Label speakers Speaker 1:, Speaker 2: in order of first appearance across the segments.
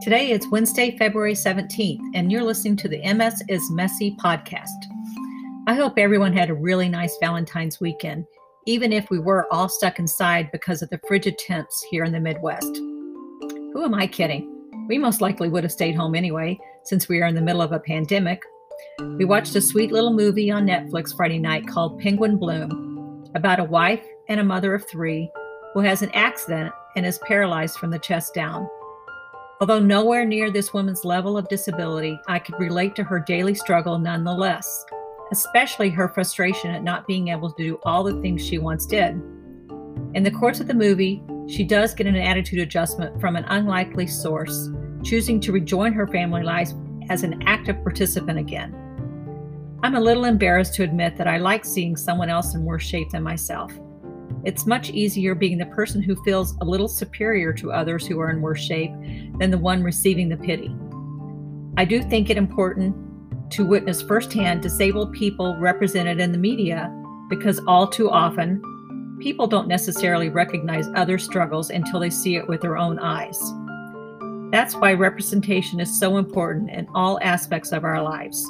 Speaker 1: Today it's Wednesday, February 17th, and you're listening to the MS is Messy podcast. I hope everyone had a really nice Valentine's weekend, even if we were all stuck inside because of the frigid temps here in the Midwest. Who am I kidding? We most likely would have stayed home anyway, since we are in the middle of a pandemic. We watched a sweet little movie on Netflix Friday night called Penguin Bloom about a wife and a mother of three who has an accident and is paralyzed from the chest down. Although nowhere near this woman's level of disability, I could relate to her daily struggle nonetheless, especially her frustration at not being able to do all the things she once did. In the course of the movie, she does get an attitude adjustment from an unlikely source, choosing to rejoin her family life as an active participant again. I'm a little embarrassed to admit that I like seeing someone else in worse shape than myself. It's much easier being the person who feels a little superior to others who are in worse shape than the one receiving the pity. I do think it important to witness firsthand disabled people represented in the media because all too often, people don't necessarily recognize other struggles until they see it with their own eyes. That's why representation is so important in all aspects of our lives.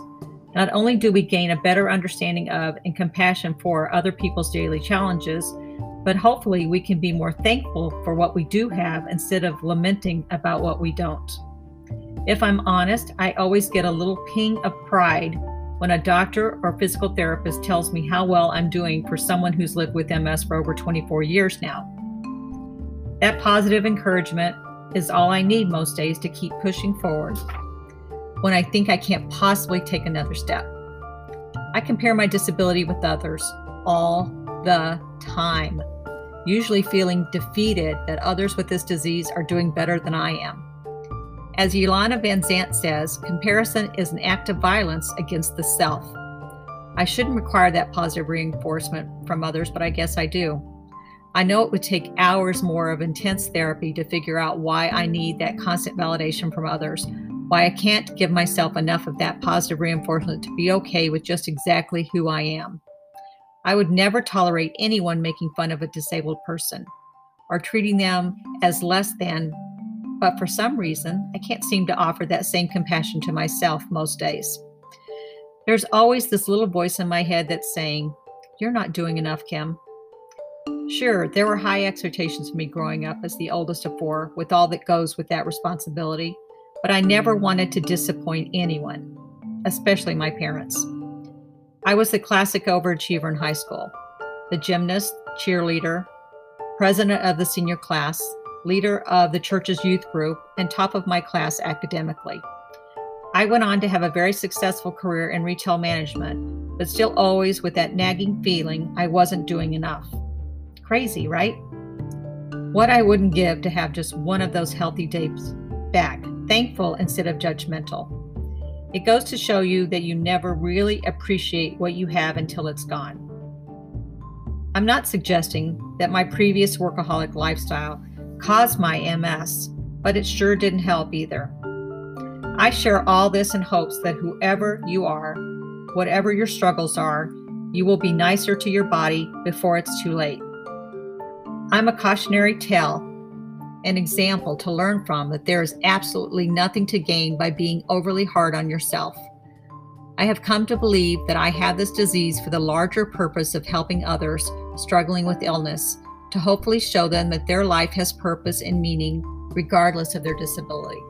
Speaker 1: Not only do we gain a better understanding of and compassion for other people's daily challenges, but hopefully we can be more thankful for what we do have instead of lamenting about what we don't. If I'm honest, I always get a little ping of pride when a doctor or physical therapist tells me how well I'm doing for someone who's lived with MS for over 24 years now. That positive encouragement is all I need most days to keep pushing forward when I think I can't possibly take another step. I compare my disability with others all the time usually feeling defeated that others with this disease are doing better than I am. As Iyanla Vanzant says, comparison is an act of violence against the self. I shouldn't require that positive reinforcement from others, but I guess I do. I know it would take hours more of intense therapy to figure out why I need that constant validation from others, why I can't give myself enough of that positive reinforcement to be okay with just exactly who I am. I would never tolerate anyone making fun of a disabled person or treating them as less than, but for some reason, I can't seem to offer that same compassion to myself most days. There's always this little voice in my head that's saying, You're not doing enough, Kim. Sure, there were high expectations for me growing up as the oldest of four, with all that goes with that responsibility, but I never mm. wanted to disappoint anyone, especially my parents. I was the classic overachiever in high school the gymnast, cheerleader, president of the senior class, leader of the church's youth group, and top of my class academically. I went on to have a very successful career in retail management, but still always with that nagging feeling I wasn't doing enough. Crazy, right? What I wouldn't give to have just one of those healthy days back, thankful instead of judgmental. It goes to show you that you never really appreciate what you have until it's gone. I'm not suggesting that my previous workaholic lifestyle caused my MS, but it sure didn't help either. I share all this in hopes that whoever you are, whatever your struggles are, you will be nicer to your body before it's too late. I'm a cautionary tale an example to learn from that there is absolutely nothing to gain by being overly hard on yourself. I have come to believe that I have this disease for the larger purpose of helping others struggling with illness to hopefully show them that their life has purpose and meaning regardless of their disability.